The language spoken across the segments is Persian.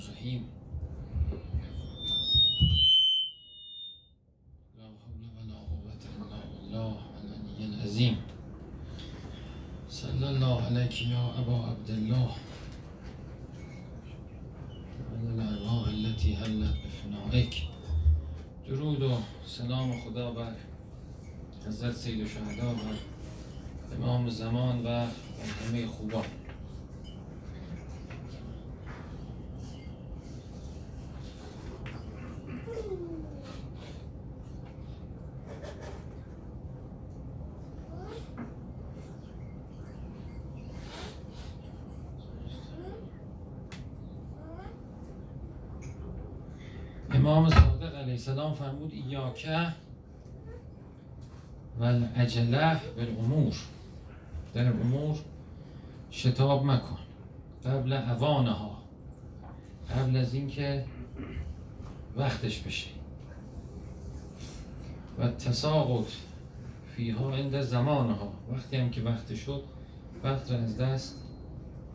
الرحيم لا حول ولا قوة إلا بالله العلي العظيم. صلى الله عليك يا أبا عبد الله. وعلى الأرواح التي هلت بفنائك. درود و سلام خدا بر حضرت سید الشهدا بر امام زمان و همه خوبان. السلام فرمود ایاکه و العجله بالامور. در امور شتاب مکن. قبل اوانها. قبل از اینکه وقتش بشه. و تساقط فیها عند زمانها. وقتی هم که وقت شد وقت را از دست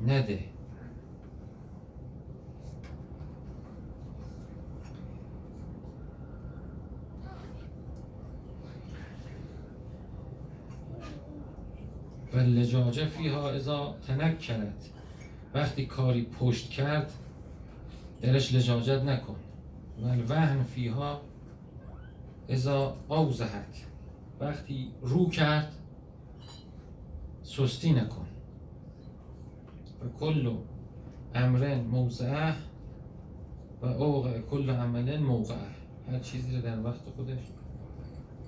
نده. و لجاجه فیها ازا تنک کرد وقتی کاری پشت کرد درش لجاجت نکن. و الوهن فیها ازا اوزهت وقتی رو کرد سستی نکن. و کل امرن موضعه و اوقع کل عمل موقعه. هر چیزی رو در وقت خودش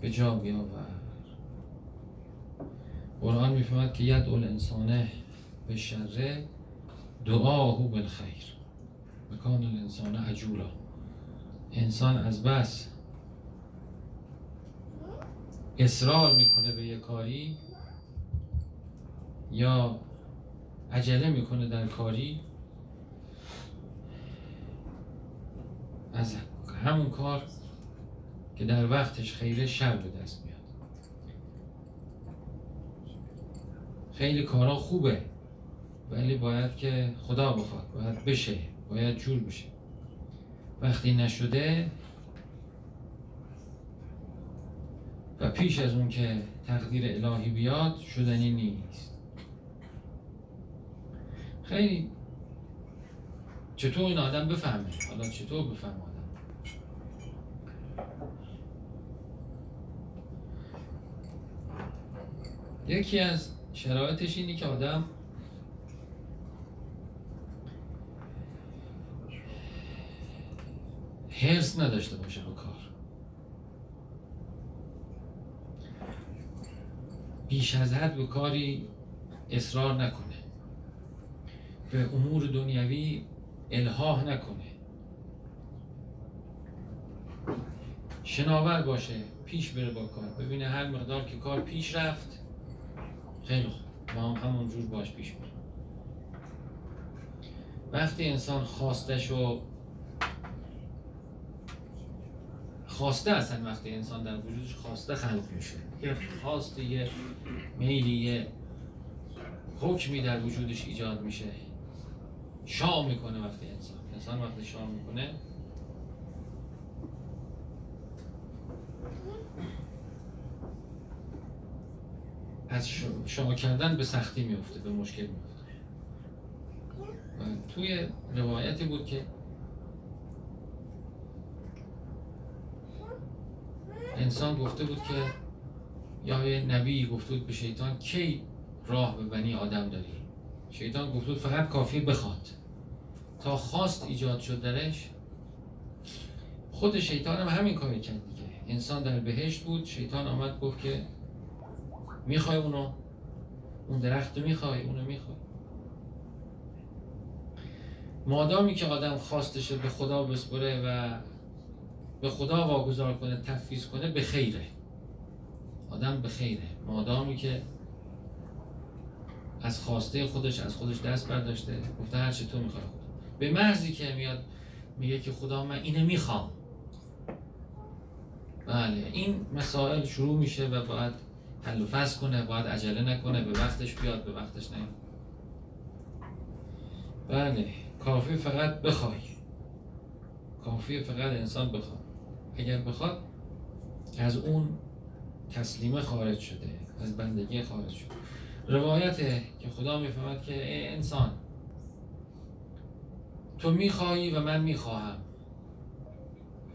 به جا بیاور قرآن می‌فهمد که ید الانسانه به شره دعاهو بالخیر. مکان الانسان عجولا. انسان از بس اصرار می‌کنه به یه کاری یا عجله می‌کنه در کاری از همون کار که در وقتش خیره شر به دست میاد خیلی کارا خوبه ولی باید که خدا بخواد باید بشه باید جور بشه. وقتی نشده و پیش از اون که تقدیر الهی بیاد شدنی نیست. خیلی چطور این آدم بفهمه؟ حالا چطور بفهمه آدم؟ یکی از شرایطش اینی که آدم هرس نداشته باشه به کار. بیش از حد به کاری اصرار نکنه. به امور دنیوی الهاه نکنه. شناور باشه پیش بره با کار. ببینه هر مقدار که کار پیش رفت خیلی خوب. ما هم همون جور باش پیش بریم وقتی انسان خواستش و خواسته اصلا وقتی انسان در وجودش خواسته خلق میشه. یه خواست یه میلی یه حکمی در وجودش ایجاد میشه. شام می‌کنه وقتی انسان. انسان وقتی شام می‌کنه از شما کردن به سختی میفته به مشکل میفته توی روایتی بود که انسان گفته بود که یا نبی گفته بود به شیطان کی راه به بنی آدم داری؟ شیطان گفته بود فقط کافی بخواد. تا خواست ایجاد شد درش خود شیطان هم همین کاری کرد دیگه. انسان در بهشت بود شیطان آمد گفت که می‌خوای اونو؟ اون درخت رو می‌خوای؟ اونو می‌خوای. مادامی که آدم خواستش به خدا بسپره و به خدا واگذار کنه تفویض کنه به خیره. آدم به خیره. مادامی که از خواسته خودش از خودش دست برداشته گفته هر چه تو می‌خوای به مرزی که میاد میگه که خدا من اینو می‌خوام. بله این مسائل شروع میشه و باید حل و فصل کنه باید عجله نکنه به وقتش بیاد به وقتش نیاد بله کافی فقط بخوای. کافی فقط انسان بخواد. اگر بخواد از اون تسلیمه خارج شده از بندگی خارج شده. روایته که خدا می‌فهمد که ای انسان تو می‌خواهی و من می‌خواهم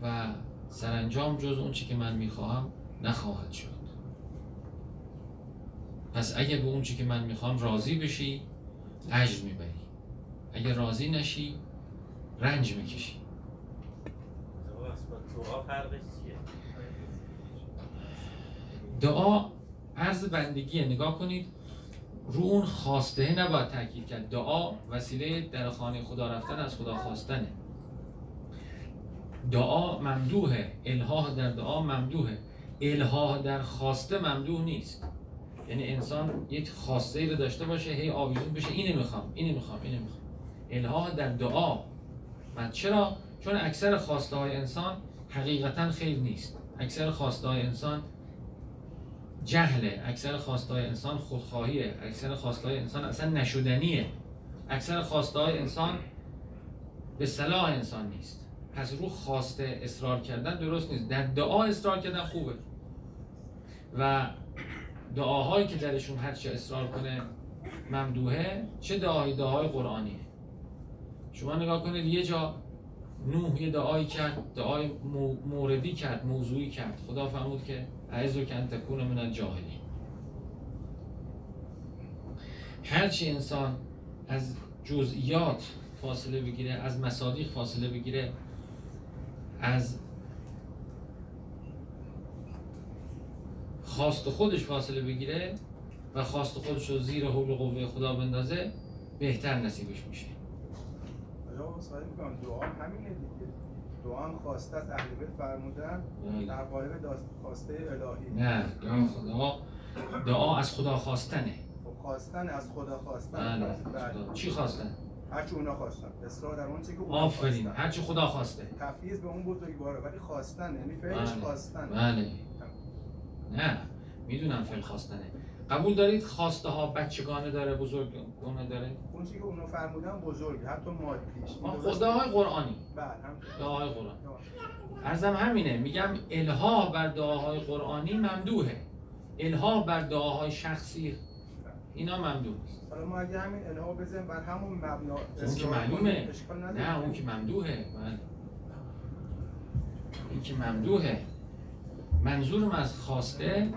و سرانجام جز اون چی که من می‌خواهم نخواهد شد. پس اگه به اون چی که من می‌خوام راضی بشی اجر می‌بری. اگه راضی نشی رنج می‌کشی. دعا عرض بندگیه. نگاه کنید رو اون خواسته نباید تاکید کرد. دعا وسیله در خانه خدا رفتن از خدا خواستنه. دعا ممدوحه. الهاه در دعا ممدوحه. الهاه در خواسته ممدوح نیست. یعنی انسان یک خواسته ای رو داشته باشه هی آویزون بشه. اینو می‌خوام اینو می‌خوام اینو می‌خوام. الها در دعا. من چرا؟ چون اکثر خواسته های انسان حقیقتا خیر نیست. اکثر خواسته های انسان جهله. اکثر خواسته های انسان خودخواهیه. اکثر خواسته های انسان اصلا نشدنیه. اکثر خواسته های انسان به صلاح انسان نیست. پس رو خواسته اصرار کردن درست نیست. در دعا اصرار کردن خوبه. و دعاهایی که درشون هر چه اصرار کنه ممدوحه چه دعای؟ دعای قرآنیه. شما نگاه کنید یه جا نوح یه دعایی کرد دعای موردی کرد موضوعی کرد. خدا فهمود که عیزو کن تکون من الجاهلی هرچی انسان از جزئیات فاصله بگیره از مصادیق فاصله بگیره از خواست خودش فاصله بگیره و خواست خودش رو زیر حول قوه خدا بندازه بهتر نصیبش میشه. دعا همینه دیگه. دعا هم خواسته از اهل بیت فرمودن بله. در قالب خواسته الهی. نه دعا خدا. دعا از خدا خواستنه. خب خواستن از خدا خواستن. بله. بله. چی خواستن؟ هرچی اونا خواستن. اصرار در اون چی که اونا آفرین. هرچی خدا خواسته. تفیز به اون بزرگواره ولی خواستن یعنی فعلش. خواستن بله. نه. می‌دونم فعل خواستنه. قبول دارید خواسته ها بچگانه داره بزرگانه داره؟ اون که اونو فرمودن بزرگ حتی مادیش خداهای قرآنی. بله دعاهای قرآن. ارزم همینه میگم الها بر دعاهای قرآنی ممدوحه الها بر دعاهای شخصی اینا ممدوح حالا ما اگه همین الها بزنیم بر همون مبنا اون که معلومه. نه اون که ممدوحه بله. این که ممدوحه منظورم از خواسته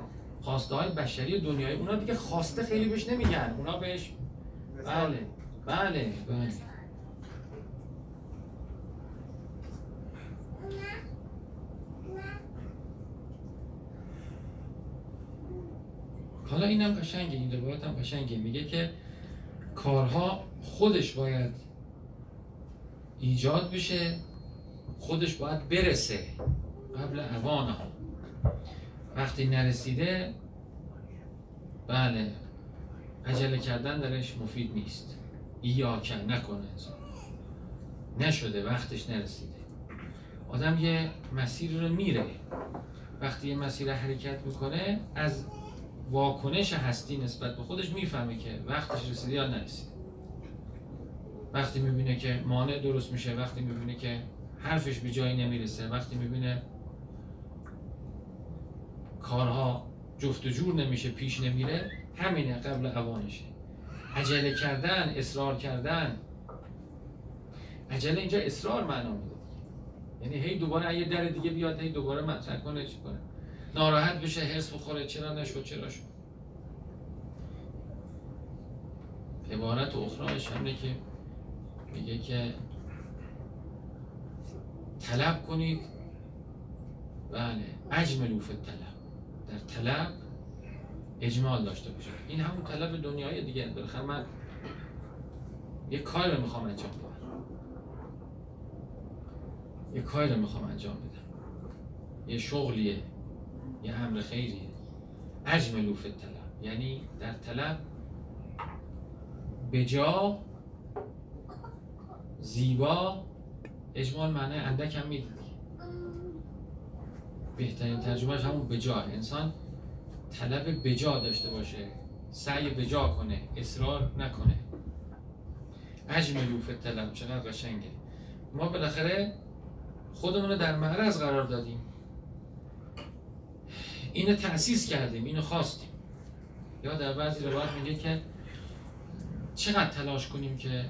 خواسته های بشری دنیای اونا دیگه خواسته خیلی بهش نمیگن. اونا بهش بله بله بله. حالا اینم قشنگه این روایت هم قشنگه. میگه که کارها خودش باید ایجاد بشه خودش باید برسه قبل اوان ها وقتی نرسیده بله عجله کردن درش مفید نیست. کن نکنه. نشده وقتش نرسیده. آدم یه مسیر رو میره. وقتی یه مسیر حرکت می‌کنه از واکنش هستی نسبت به خودش می‌فهمه که وقتش رسیده یا نرسیده. وقتی می‌بینه که مانع درست میشه وقتی می‌بینه که حرفش به جایی نمی‌رسه وقتی می‌بینه کارها جفت و جور نمیشه پیش نمیره همینه قبل اوانشه عجله کردن اصرار کردن. عجله اینجا اصرار معنا میده. یعنی هی دوباره یه در دیگه بیاد هی دوباره مطرح کنه چی کنه؟ ناراحت بشه حس بخوره چرا نشد چرا شد؟ عبارت اخراش همینه که میگه که طلب کنید. بله. اجملو فی طلب در طلب اجمال داشته باشه. این همون طلب دنیای دیگه. بالاخره من یه کار رو می‌خوام انجام بدم. یه کار رو می‌خوام انجام بدم. یه شغلیه. یه امر خیریه. اجملو فی طلب یعنی در طلب بجا زیبا اجمال معنی اندک هم میده بهترین ترجمهش همون بجا انسان طلب بجا داشته باشه سعی بجا کنه اصرار نکنه. اجملو طلب چقدر قشنگه. ما بالاخره خودمون رو در معرض قرار دادیم. اینو تأسیس کردیم اینو خواستیم. یا در بعضی روایت میگه که چقدر تلاش کنیم که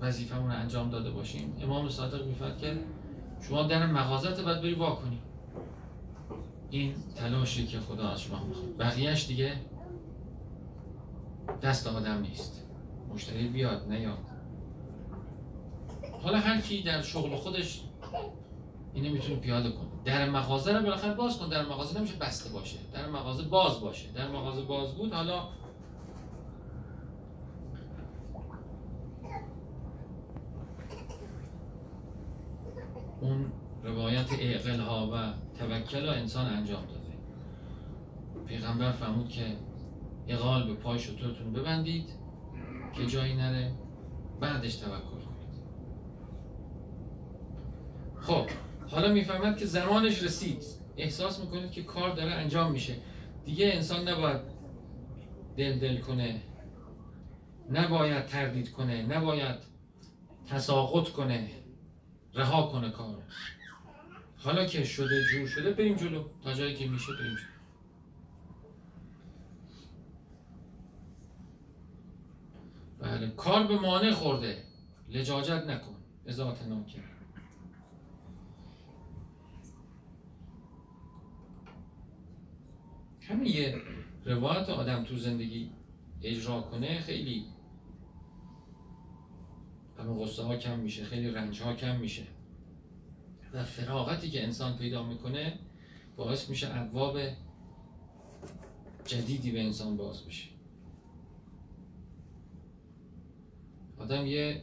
وظیفمون رو انجام داده باشیم. امام صادق میفرد که شما در مغازت باید بری وا کنی این تلاشی که خدا از شما می‌خواد. بقیهش دیگه دست آدم نیست. مشتری بیاد نیاد. حالا هر کی در شغل خودش اینو می‌تونه پیاده کنه. در مغازه رو بالاخره باز کن. در مغازه نمیشه بسته باشه. در مغازه باز باشه. در مغازه باز بود حالا اون روایت اعقل ها و توکل انسان انجام داده. پیغمبر فرمود که اقال به پای شطورتون ببندید که جایی نره بعدش توکل کنید. خب حالا می‌فهمد که زمانش رسید. احساس می‌کنید که کار داره انجام میشه. دیگه انسان نباید دل دل کنه نباید تردید کنه نباید تساقط کنه رها کنه کار. حالا که شده جور شده بریم جلو. تا جایی که میشه بریم جلو. بله کار به مانع خورده. لجاجت نکن. ازات ناکن. همین یه روایت آدم تو زندگی اجرا کنه خیلی همه غصه ها کم میشه خیلی رنج ها کم میشه. و فراغتی که انسان پیدا می‌کنه باعث میشه ابواب جدیدی به انسان باز بشه. آدم یه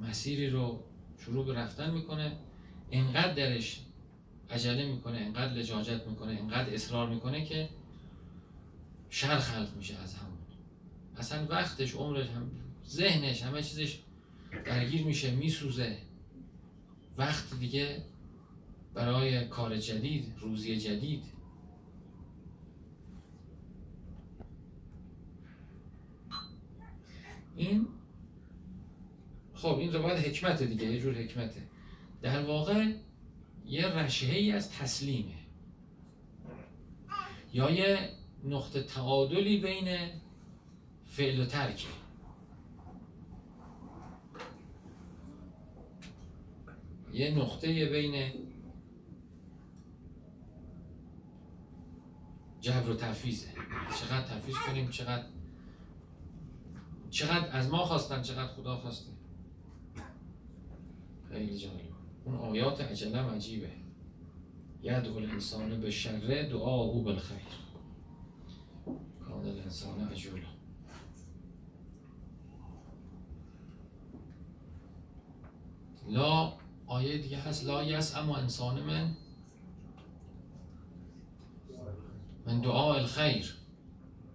مسیری رو شروع به رفتن می‌کنه انقدر درش عجله می‌کنه انقدر لجاجت می‌کنه انقدر اصرار می‌کنه که شر خلق میشه از همون. اصلا وقتش عمرش هم ذهنش همه چیزش درگیر میشه میسوزه. وقت دیگه برای کار جدید روزی جدید. این خب این روایت حکمت دیگه یه جور حکمته. در واقع یه رشهه ای از تسلیمه. یا یه نقطه تعادلی بین فعل و ترکه. یه نقطه بین جبر و تفیزه چقدر تفیز کنیم چقدر چقدر از ما خواستن چقدر خدا خواسته. خیلی جالب. اون آیات عجلم عجیبه. یدعو الانسان به شر دعا او بالخیر. کان الانسان عجولا. لا آیه دیگه هست لا یس اما انسان من. من دعا الخیر.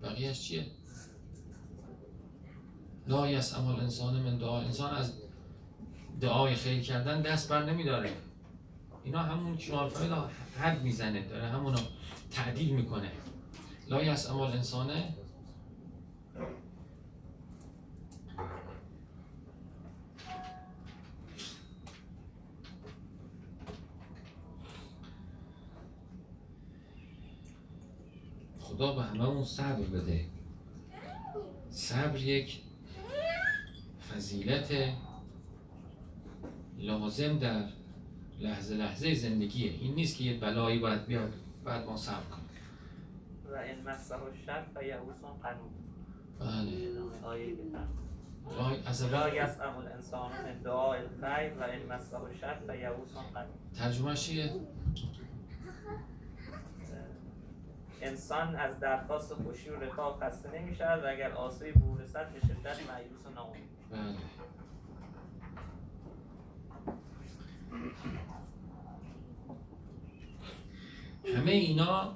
بقیهش چیه؟ لا یس اما انسان من دعا. انسان از دعای خیر کردن دست بر نمیداره. اینا همون شما حد می‌زنه داره همونو تعدیل می‌کنه. لا یس اما انسانه خدا به همه صبر بده. صبر یک فضیلت لازم در لحظه لحظه زندگیه. این نیست که یه بلایی باید بیاد بعد ما صبر کنیم. و این مسح الشر فیعوس قنوط بله. آیه از لا اول یسأم الانسان من دعاء الخیر و این مسح الشر فیعوس قنوط ترجمهش چیه؟ انسان از درخواست خوشی و رفاه خسته نمی شود و اگر آسوی به به شدت مایوس و ناامید. بله. همه اینا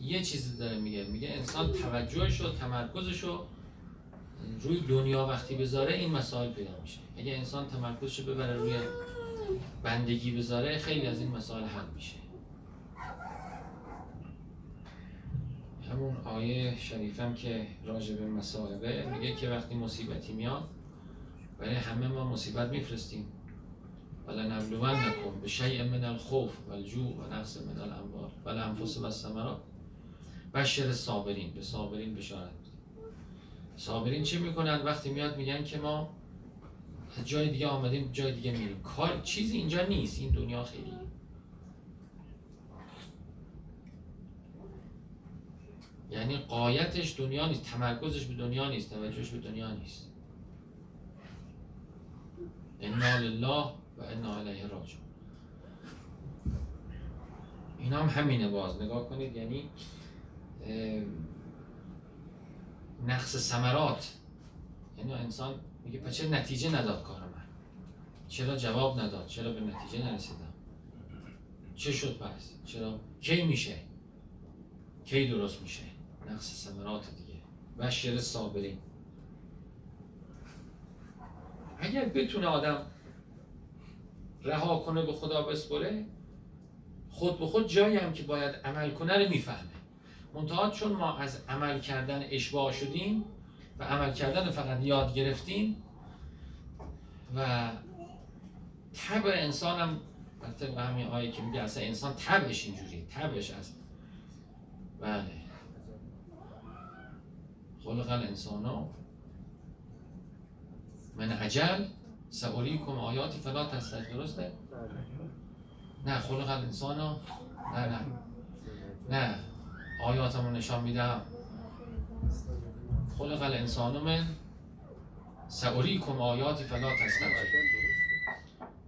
یه چیزی داره میگه. میگه انسان توجهش و تمرکزش رو روی دنیا وقتی بذاره این مسائل پیدا میشه. اگه انسان تمرکزش رو ببره روی بندگی بذاره خیلی از این مسائل حل میشه. همون آیه شریفم که راجع به مصائبه میگه که وقتی مصیبتی میاد برای همه ما مصیبت میفرستیم. ولی نبلوان نکن. به شیء من الخوف و الجوع و نقص من الاموال و الانفس و بشر صابرین. به صابرین بشارت صابرین چی می‌کنن؟ وقتی میاد میگن که ما جای دیگه آمدیم جای دیگه میریم. کار چیزی اینجا نیست. این دنیا خیلی یعنی قایتش دنیا نیست تمرکزش به دنیا نیست توجهش به دنیا نیست. انا لله و انا الیه راجعون. این هم همینه باز. نگاه کنید یعنی نقص سمرات یعنی انسان میگه پس چرا نتیجه نداد کار من؟ چرا جواب نداد؟ چرا به نتیجه نرسیدم؟ چه شد پس؟ چرا؟ کی میشه؟ کی درست میشه؟ نقص سمرات دیگه. بشر صابرین. اگر بتونه آدم رها کنه به خدا بسپره خود به خود جایی هم که باید عمل کنه رو می‌فهمه. منتها چون ما از عمل کردن اشباه شدیم و عمل کردن فقط یاد گرفتیم و طبع انسان هم طبق همین آیه که میگه اصلا انسان طبعش اینجوری طبعش از بله. خلق الانسان من عجل کم آیاتی فلا تستج درسته؟ نه خلق الانسان نه نه. نه آیاتمون نشان میدم. خلق الانسان من کم آیاتی فلا تستج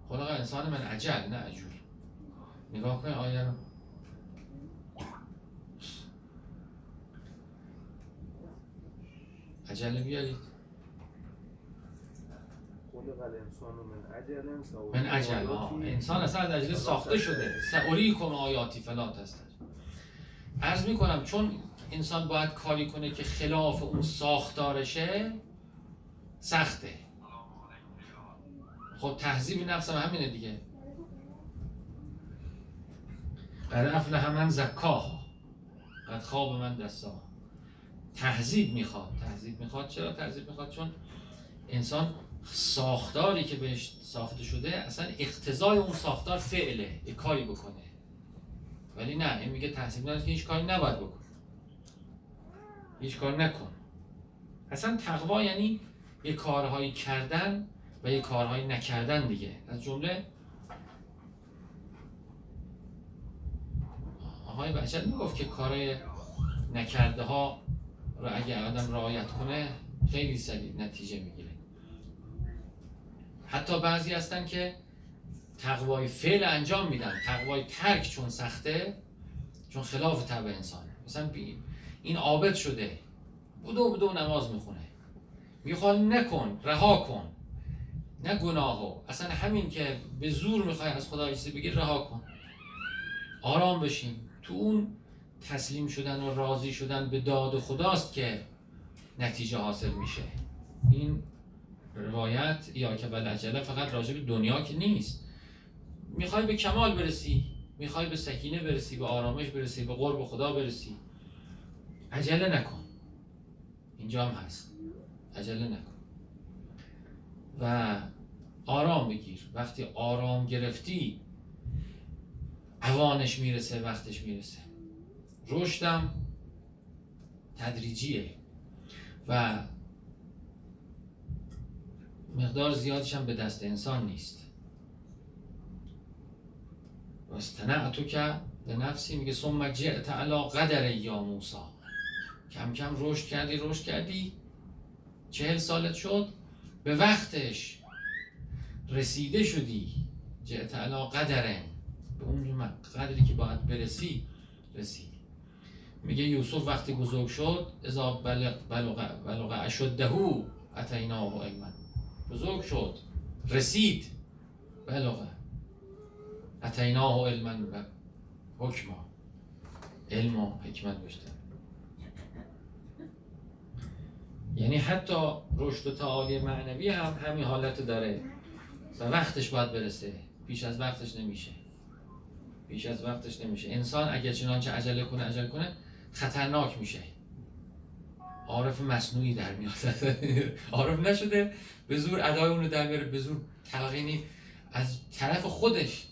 خلق الانسان من عجل نه عجول. نگاه کنید آیه عجله بیارید. من عجل انسان اصلا از عجله ساخته شده. سعوری کن آیاتی فلا هست عرض می کنم چون انسان باید کاری کنه که خلاف اون ساختارشه سخته. خب تهذیب نفس هم همینه دیگه. قد افلح من زکاها. قد خواب من دستا تهذیب می‌خواد. تهذیب می‌خواد. چرا تهذیب می‌خواد؟ چون انسان ساختاری که بهش ساخته شده اصلا اقتضای اون ساختار فعله. یه کاری بکنه. ولی نه این میگه تحصیل نداره که هیچ کاری نباید بکن. هیچ کار نکن. اصلا تقوا یعنی یه کارهایی کردن و یه کارهایی نکردن دیگه. از جمله آقای بچت می‌گفت که کارهای نکرده ها رو اگه آدم رعایت کنه خیلی سریع نتیجه می‌گیره. حتی بعضی هستن که تقوای فعل انجام میدن. تقوای ترک چون سخته چون خلاف طبع انسانه. مثلا این عابد شده. بدو بدو نماز می‌خونه. می‌خواد نکن رها کن. نه گناهو. اصلا همین که به زور می‌خوای از خدا چیزی بگیر رها کن. آرام بشین. تو اون تسلیم شدن و راضی شدن به داد خداست که نتیجه حاصل میشه. این روایت یا که بلعجله فقط راجع به دنیا که نیست. می‌خوای به کمال برسی می‌خوای به سکینه برسی به آرامش برسی به قرب خدا برسی. عجله نکن. اینجا هم هست. عجله نکن. و آرام بگیر. وقتی آرام گرفتی اوانش می‌رسه وقتش می‌رسه. رشدم تدریجیه. و مقدار زیادش هم به دست انسان نیست. و تو که به نفسی میگه ثم جئت علا قدر یا موسا کم کم رشد کردی رشد کردی. چهل سالت شد به وقتش رسیده شدی. جئت علا قدره به اون قدری که باید برسی رسید. میگه یوسف وقتی بزرگ شد ازا بلغ اشدهو اتیناه علما بزرگ شد رسید. بلغ اتیناه علما و حکما. علم و حکمت بشته یعنی حتی رشد و تعالی معنوی هم همین حالت داره. و وقتش باید برسه. پیش از وقتش نمیشه. پیش از وقتش نمیشه. انسان اگر چنانچه عجله کنه عجله کنه. خطرناک میشه. عارف مصنوعی در میاد. عارف نشده به زور ادای اون رو در میاره به زور تلقینی از طرف خودش.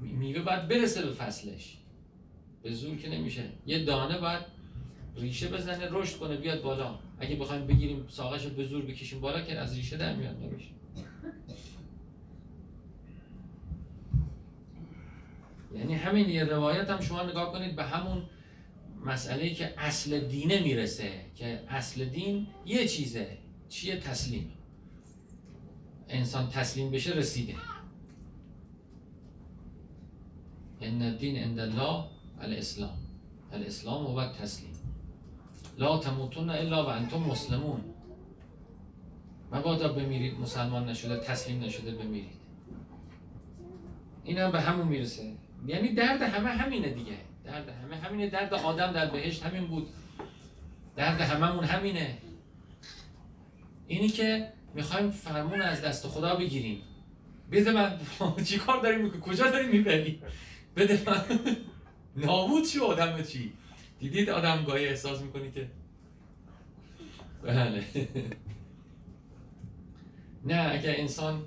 میوه باید برسه به فصلش. به زور که نمیشه. یه دانه باید ریشه بزنه رشد کنه بیاد بالا. اگه بخوایم بگیریم ساقش به زور بکشیم بالا که از ریشه در میاد نمیشه. یعنی همین یه روایت هم شما نگاه کنید به همون مسئله که اصل دینه می‌رسه که اصل دین یه چیزه. چیه تسلیم؟ انسان تسلیم بشه رسیده. ان الدین عند الله الاسلام. الاسلام و تسلیم لا تموتون الا و انتم مسلمون. مبادا بمیرید مسلمان نشده تسلیم نشده بمیرید. این هم به همون می‌رسه. یعنی درد همه همینه دیگه. درد همه همینه درد آدم در بهشت همین بود. درد هممون همینه. اینی که می‌خوایم فرمون از دست خدا بگیریم. بده من چی کار داری می‌کنی کجا داری می‌بری بده من نابود شو آدم چی؟ دیدید آدم گاهی احساس می‌کنی که بله. نه اگر انسان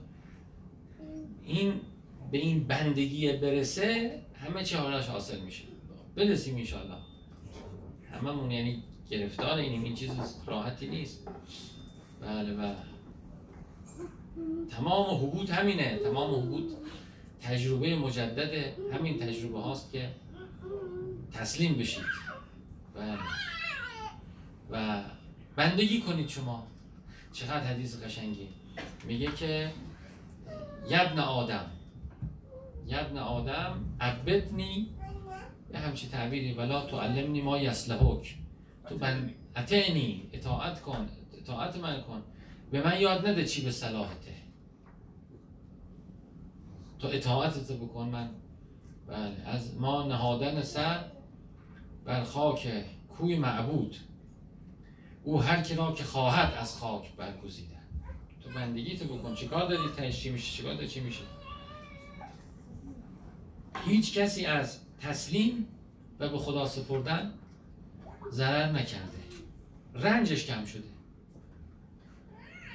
این به این بندگی برسه همه چی حالش حاصل میشه. برسیم انشالله هممون یعنی گرفتار اینیم. این چیز راحتی نیست. بله بله. تمام حبود همینه. تمام حبود تجربه مجدد همین تجربه هاست که تسلیم بشید. بله. و بندگی کنید شما. چقدر حدیث قشنگی. میگه که یبن آدم. یبن آدم عبدنی یه همچی تعبیری ولا تعلمنی ما یسلحک. تو بند اتعنی اطاعت کن اطاعت من کن. به من یاد نده چی به صلاحته. تو اطاعتت بکن من. بله از ما نهادن سر بر خاک کوی معبود. او هر کی را که خواهد از خاک برگزیده. تو بندگی تو بکن چیکار داری؟ تهش چی میشه؟ چیکار داری؟ چی میشه؟ هیچ کسی از تسلیم و به خدا سپردن ضرر نکرده. رنجش کم شده.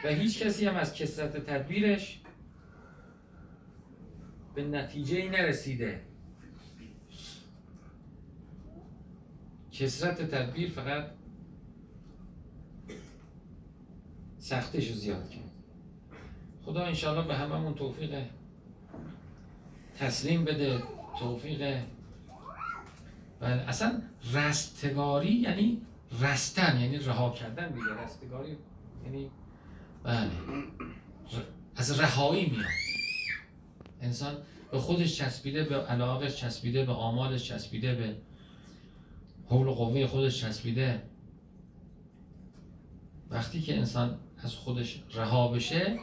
و هیچ کسی هم از کسرت تدبیرش به نتیجه ای نرسیده. کسرت تدبیر فقط سختش رو زیاد کرد. خدا انشاءالله به هممون توفیق تسلیم بده توفیق و اصلا رستگاری یعنی رستن یعنی رها کردن دیگه رستگاری یعنی بله از رهایی میاد. انسان به خودش چسبیده به علاقش چسبیده به آمالش چسبیده به حول و قوه خودش چسبیده. وقتی که انسان از خودش رها بشه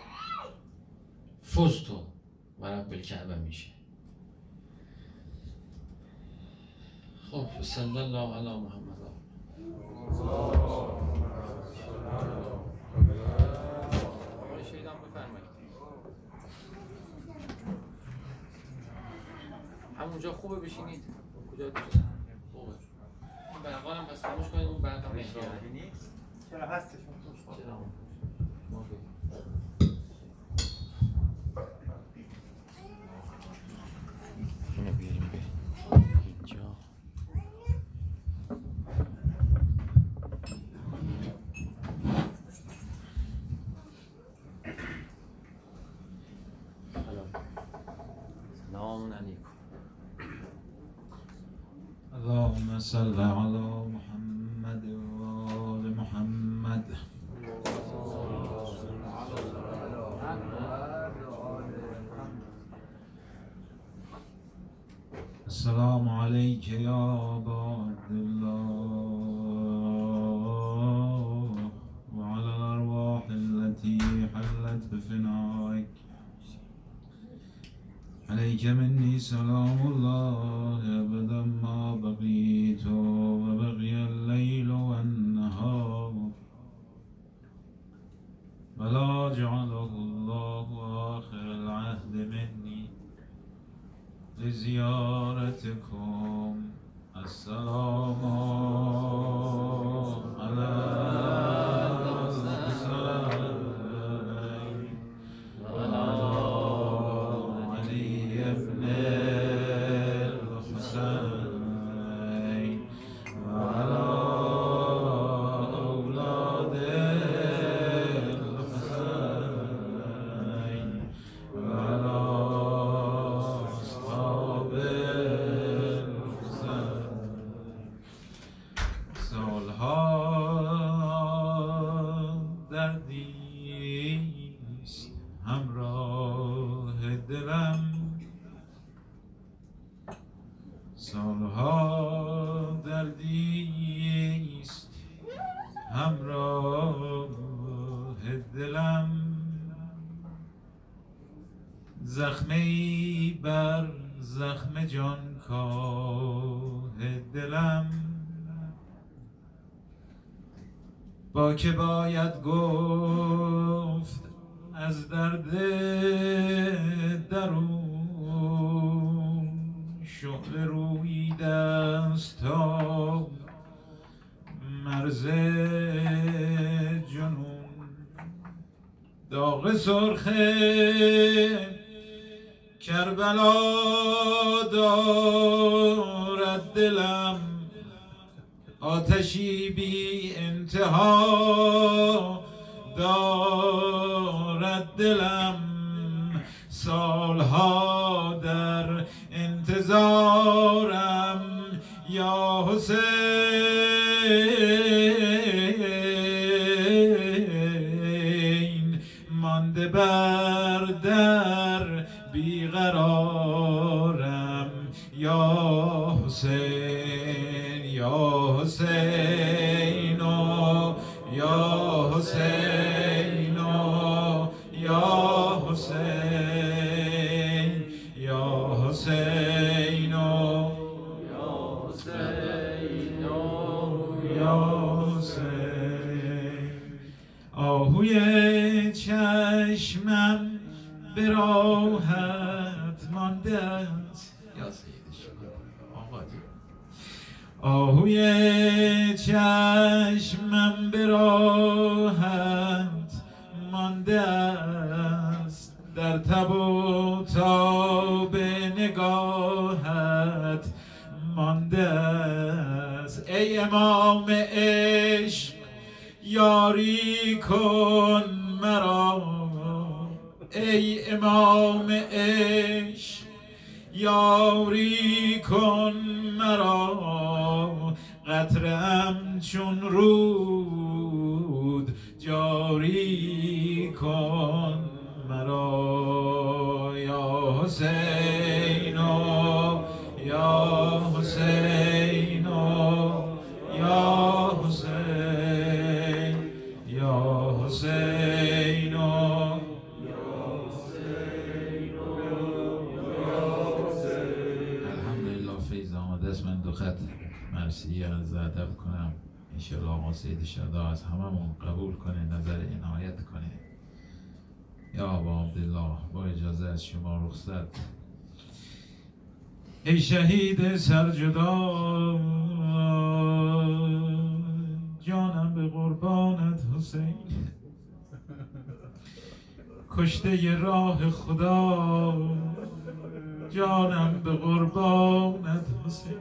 فزتو و رب میشه. خب صلی الله علی محمد. همونجا خوبه بشینید. کجا دوست خوبه. این برقانم پس خاموش کنید اون برقم چرا هستش؟ چرا؟ صل على محمد وآل محمد. السلام عليك يا أبا با دلم سالها در انتظارم. یا حسین قطرم چون رود جاری کن مرا یا حسین. سید شدا از هممون قبول کنه نظر عنایت کنه. یا ابا عبدالله با اجازه از شما رخصت. ای شهید سرجدا جانم به قربانت حسین. کشته راه خدا جانم به قربانت حسین.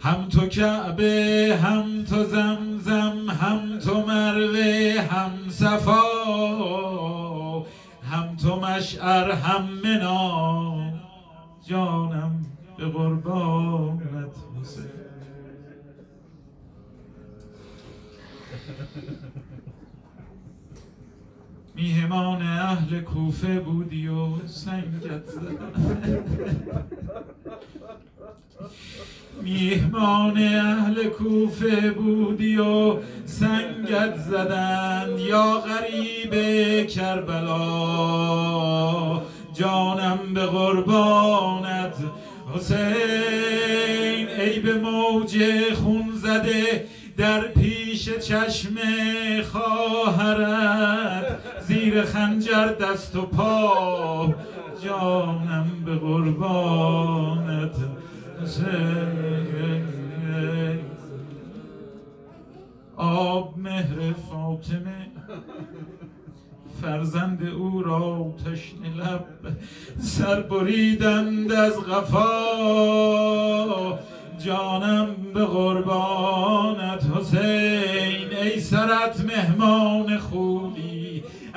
هم تو کعبه هم تو زمزم هم تو مروه هم صفا هم تو مشعر هم منا. جانم به قربانت حسین میهمان اهل کوفه بودی و سنگت میهمان اهل کوفه بودی و سنگت زدند. یا غریب کربلا جانم به قربانت. حسین ای به موج خون زده در پیش چشم خواهرت زیر خنجر دست و پا. جانم به قربانت. آب مهر فاطمه. فرزند او را تشنه لب. سر بریدند از غفا جانم به قربانت. حسین ای سرت مهمان خوبی.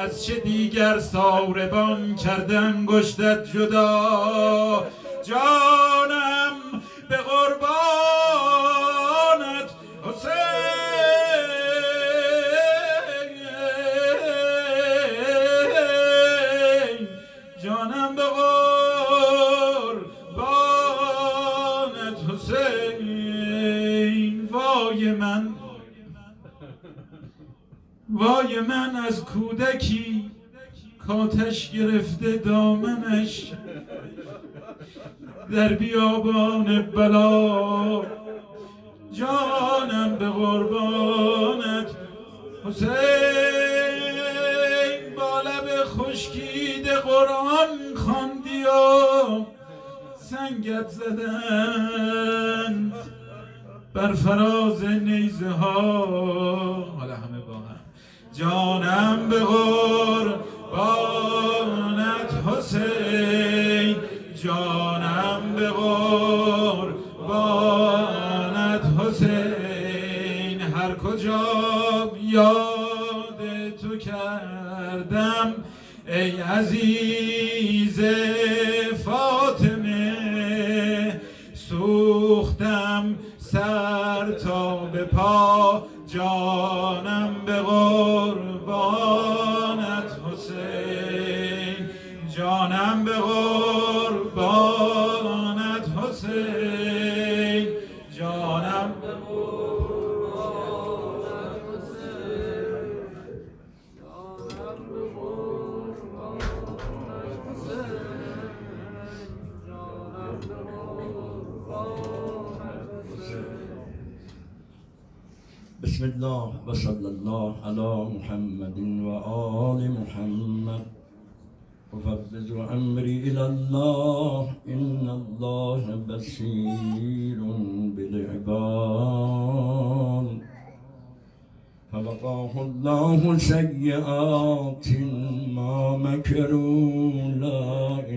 از چه دیگر ساربان کرده انگشتت جدا؟ جانم به قربانت حسین. جانم به قربانت حسین. وای من از کودکی کاتش گرفته دامنش. در بیابان بلا جانم به قربانت. حسین با لب خشکید قرآن خواندی و سنگت زدند. بر فراز نیزه ها جانم به قربانت حسین. جانم به قربانت حسین. هر کجا یاد تو کردم ای عزیز فاطمه سوختم سر تا به پا. جانم به قربانت حسین. جانم به قربانت بسم الله. وصلى الله على محمد وآل محمد. أفوض أمري إلى الله. إن الله بصير بالعباد. فوقاه الله سيئات ما مكروا. لا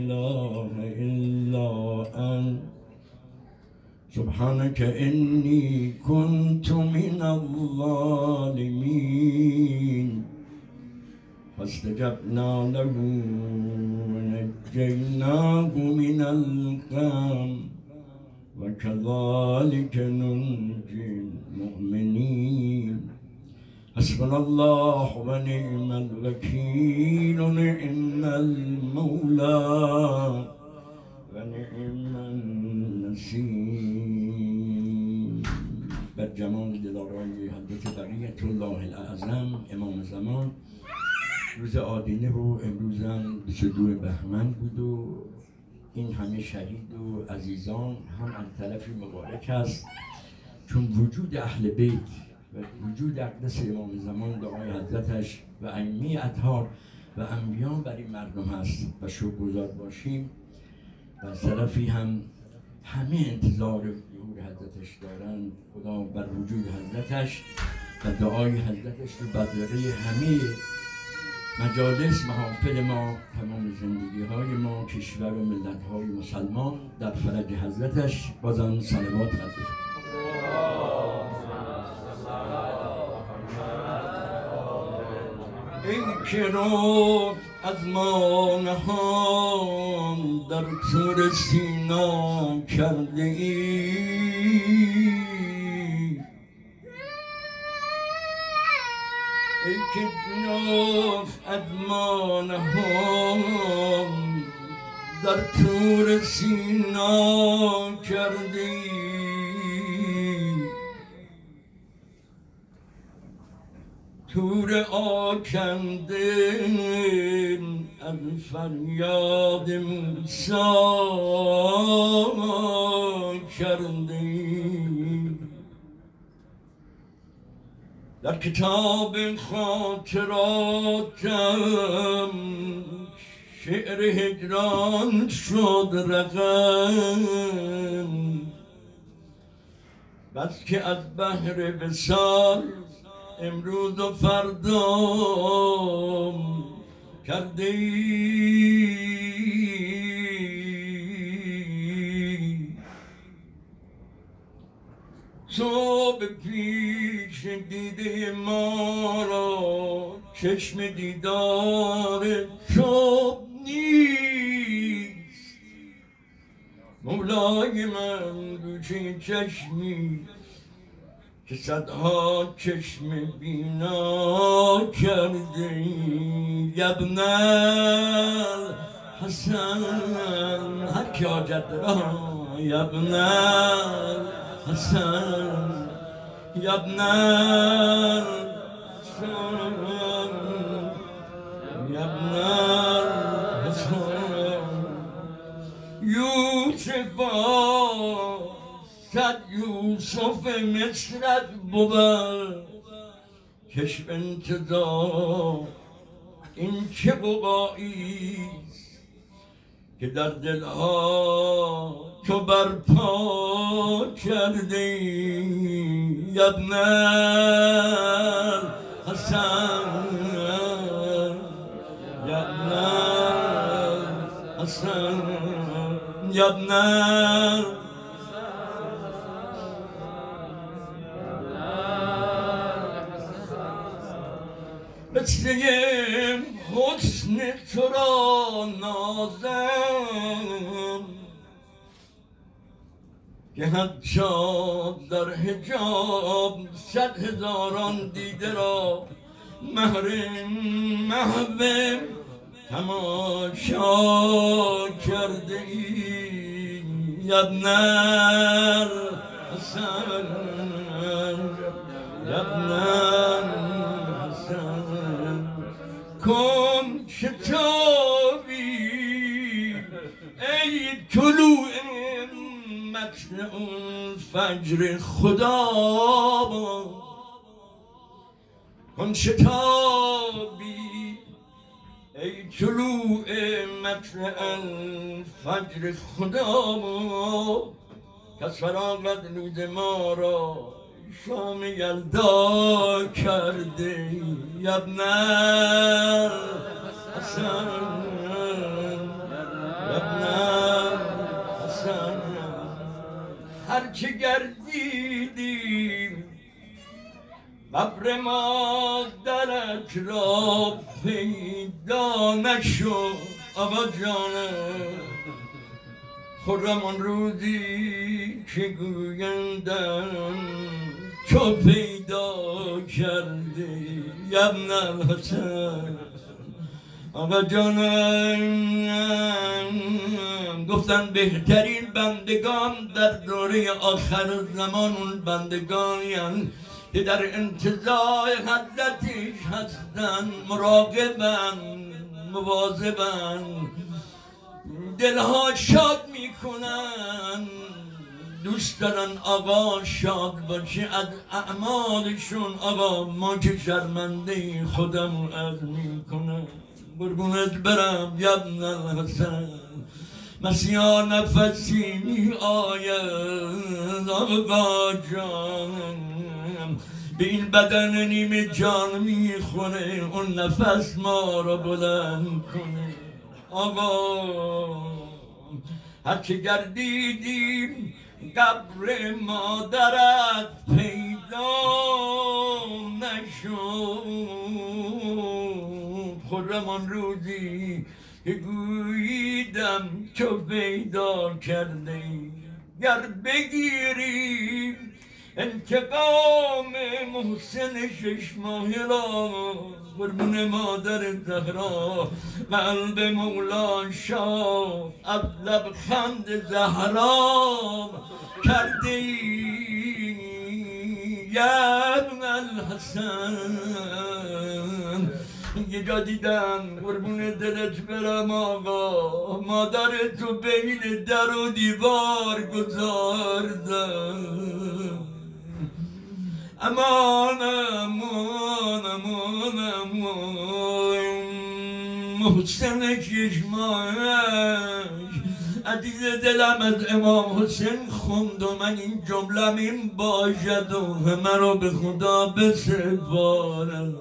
سبحانك إني كنت من الظالمين. فاستجبنا له ونجيناه من الغم. وكذلك ننجي المؤمنين. حسبنا الله ونعم الوكيل نعم المولى ونعم النصير بر جمال دلارای حضرت بقیت الله الاعظم امام زمان. روز آدینه و امروزم 22 بهمن بود و این همه شهید و عزیزان هم از طرفی مبارک است. چون وجود اهل بیت و وجود اقدس امام زمان دعای حضرتش و ائمه اطهار و انبیان بر این مردم هست و شکرگزار باشیم. و از طرفی هم همه انتظار ظهور حضرتش دارند خدا بر وجود حضرتش و دعای حضرتش رو بدرقه همه مجالس محافل ما تمام زندگی های ما کشور و ملت های مسلمان در فرج حضرتش. بازم صلوات قد ای که از ما نهان در تور سینا کرده ای. ما نهان در تور سینا کرده ای تور آکنده از فریاد موسا کرده در کتاب خاطراتم شعر هجران شد رقم. بس که از بحر وصال امروز و فردا کرده ای. صبح پیش دیده ما را چشم دیدار شب نیست. مولای من گوشه چشمی که صدها چشم بینا کرده یبن حسن هر کی حاجت داره یبن حسن يا ابن الحسن يا ابن الحسن يوسف صد مصرت بود. کش انتظار این چه بقایی که در دلها تو برپا کرده یبن حسن یبن حسن یبن مثل حسن تو را نازم حتی در حجاب صد هزاران دیده را. محرم محو تماشا کرده ای یبنر حسن یبنر حسن. کن مطلع فجر خدا کن شتابی ای طلوع مطلع فجر خدا کس فراغت روز ما را شام یلدا کرده یبن حسن. هرچه گردیدیم ببر مادرت را پیدا نشد آقا جانم خرم آن روزی که گویندم تو پیدا کرده یبن الحسن آقا جانم گفتن بهترین بندگان در دوره آخر زمان اون بندگانی که در انتظار حضرتش هستن مراقبن مواظبن دلها شاد می‌کنن دوست دارن آقا شاد باشه از اعمالشون آقا ما که شرمنده خودم از می‌کنم قربونت برم یبن الحسن مسیحا نفسی می آید آقا جانم به این بدن نیم جان می‌خوره. اون نفس ما را بلند کنه. آقا هرچه گردیدیم قبر مادرت پیدا نشد. خورم آن روزی که گوییدم تو پیدا کرده گر بگیریم انتقام محسن شش ماه را قربون مادر زهرا قلب مولا شاه از لبخند زهرا کرده یا ابن الحسن یه جا دیدم قربون دلت برم آقا. مادر تو بین در و دیوار گذاردم. امان امان امان امان. محسن چشمانش عزیز دلم از امام حسین خوند و من این جملم این باشد و همه رو به خدا بسپارم.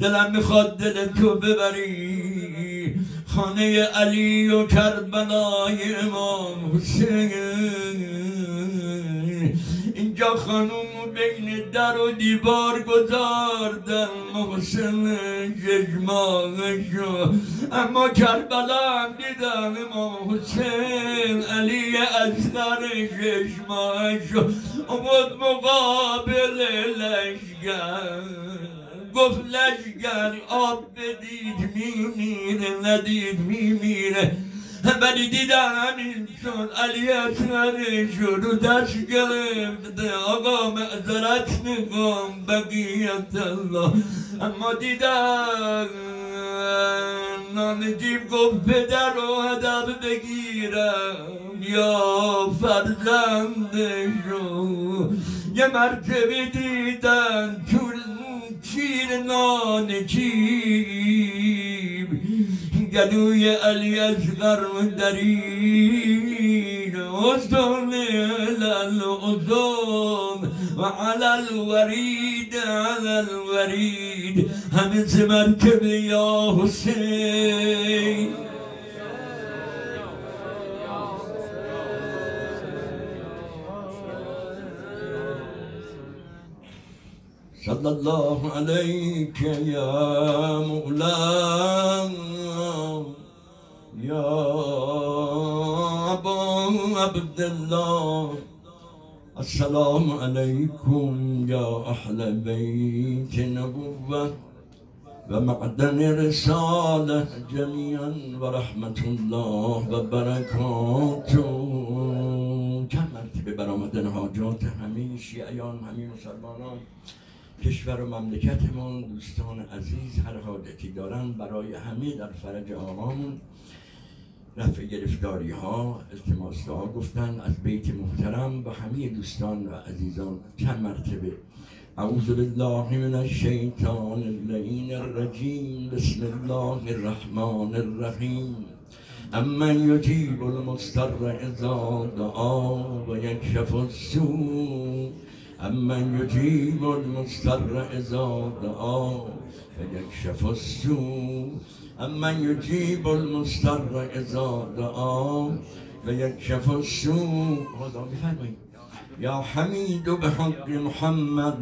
دلم می‌خواد دل تو ببری. خانه علی و کربلای امام حسین. اینجا خانوم بین در و دیوار گذاردن محسن چشمانشو اما کربلا هم دیدم. امام حسین علی اصغر چشمانشو اومد مقابل لشگر گفت لشگر آب بدید میمیره ندید میمیره. ولی دیدم همین شد علی اصغرش رو دست گرفت آقا معذرت می‌خوام بقیت الله. اما دیدم نان جیب گفت پدر رو هدف بگیرم. یا فرزندشو. یه مرتبه دیدن تو شيلنا نجيب قالوا يا اليزغر مدرين وصل إلى الأذون وعلى الوريد على الوريد. همز مركب يا حسين. صلى الله عليك يا مولاي يا أبا عبد الله السلام عليكم يا أهل بيت نبوة ومعدن رسالة جميعا ورحمة الله وبركاته چند مرتبه برآمدن حاجات همه شیعیان همه مسلمانان. کشور و مملکتمون دوستان عزیز هر حاجتی دارن برای همه در فرج آقامون رفع گرفتاری ها التماس ها گفتن از بیت محترم و همه دوستان و عزیزان چند مرتبه. اعوذ بالله من الشیطان اللعین الرجیم. بسم الله الرحمن الرحیم. امن یجیب المضطر اذا دعا و یکشف السوء. امن یجیب المضطر اذا دعا و یکشف السوء. امن یجیب المضطر اذا دعا و یکشف السوء یا حمید بحق محمد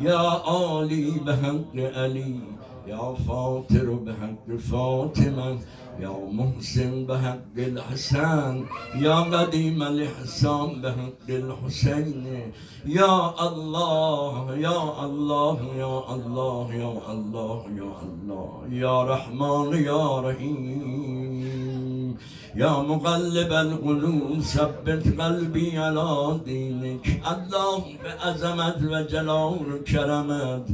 یا عالی بحق علی یا فاطر بحق فاطمه يا محسن بحق الحسن يا قديم الحسام بحق الحسين يا الله يا الله يا الله يا الله يا الله يا رحمن يا رحيم. يا مقلب القلوب ثبت قلبي على دينك. اللهم بأزمت وجلال كرمت.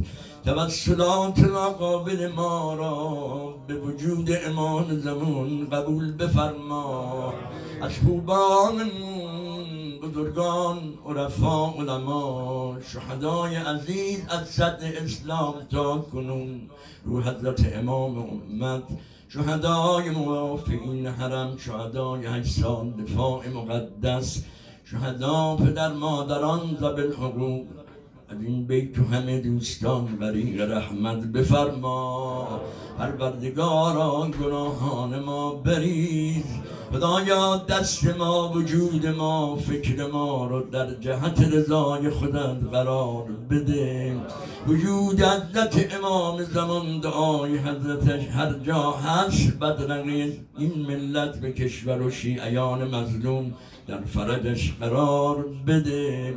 توسلات و قابل ما را به وجود امان زمان قبول بفرما. از خوبانمون بزرگان عرفا علما شهدای عزیز از صد اسلام تا کنون. رو حضرت امام امت شهدای موافقین حرم شهدای هشت سال دفاع مقدس شهدا پدر مادران زبل حقوق از این بیت و همه دوستان بریق رحمت بفرما. پروردگارا گناهان ما بریز خدایا دست ما وجود ما فکر ما رو در جهت رضای خودت قرار بده. وجود حضرت امام زمان دعای حضرتش هر جا هست بدرقی این ملت به کشور و شیعیان مظلوم در فرجش قرار بده.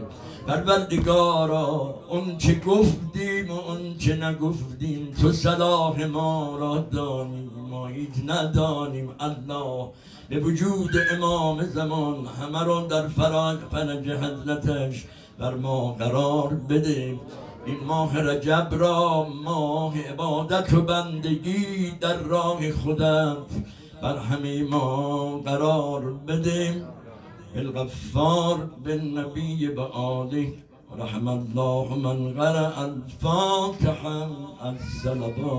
پروردگارا اون چه گفتیم و اون چه نگفتیم تو صلاح ما را دانی ما هیچ ندانیم. الله به وجود امام زمان همه را در فرج فرج حضرتش بر ما قرار بده. این ماه رجب را ماه عبادت و بندگی در راه خودت بر همه ما قرار بده. الغفار بالنبي بآله رحم الله من قرأ الفاتحة السلام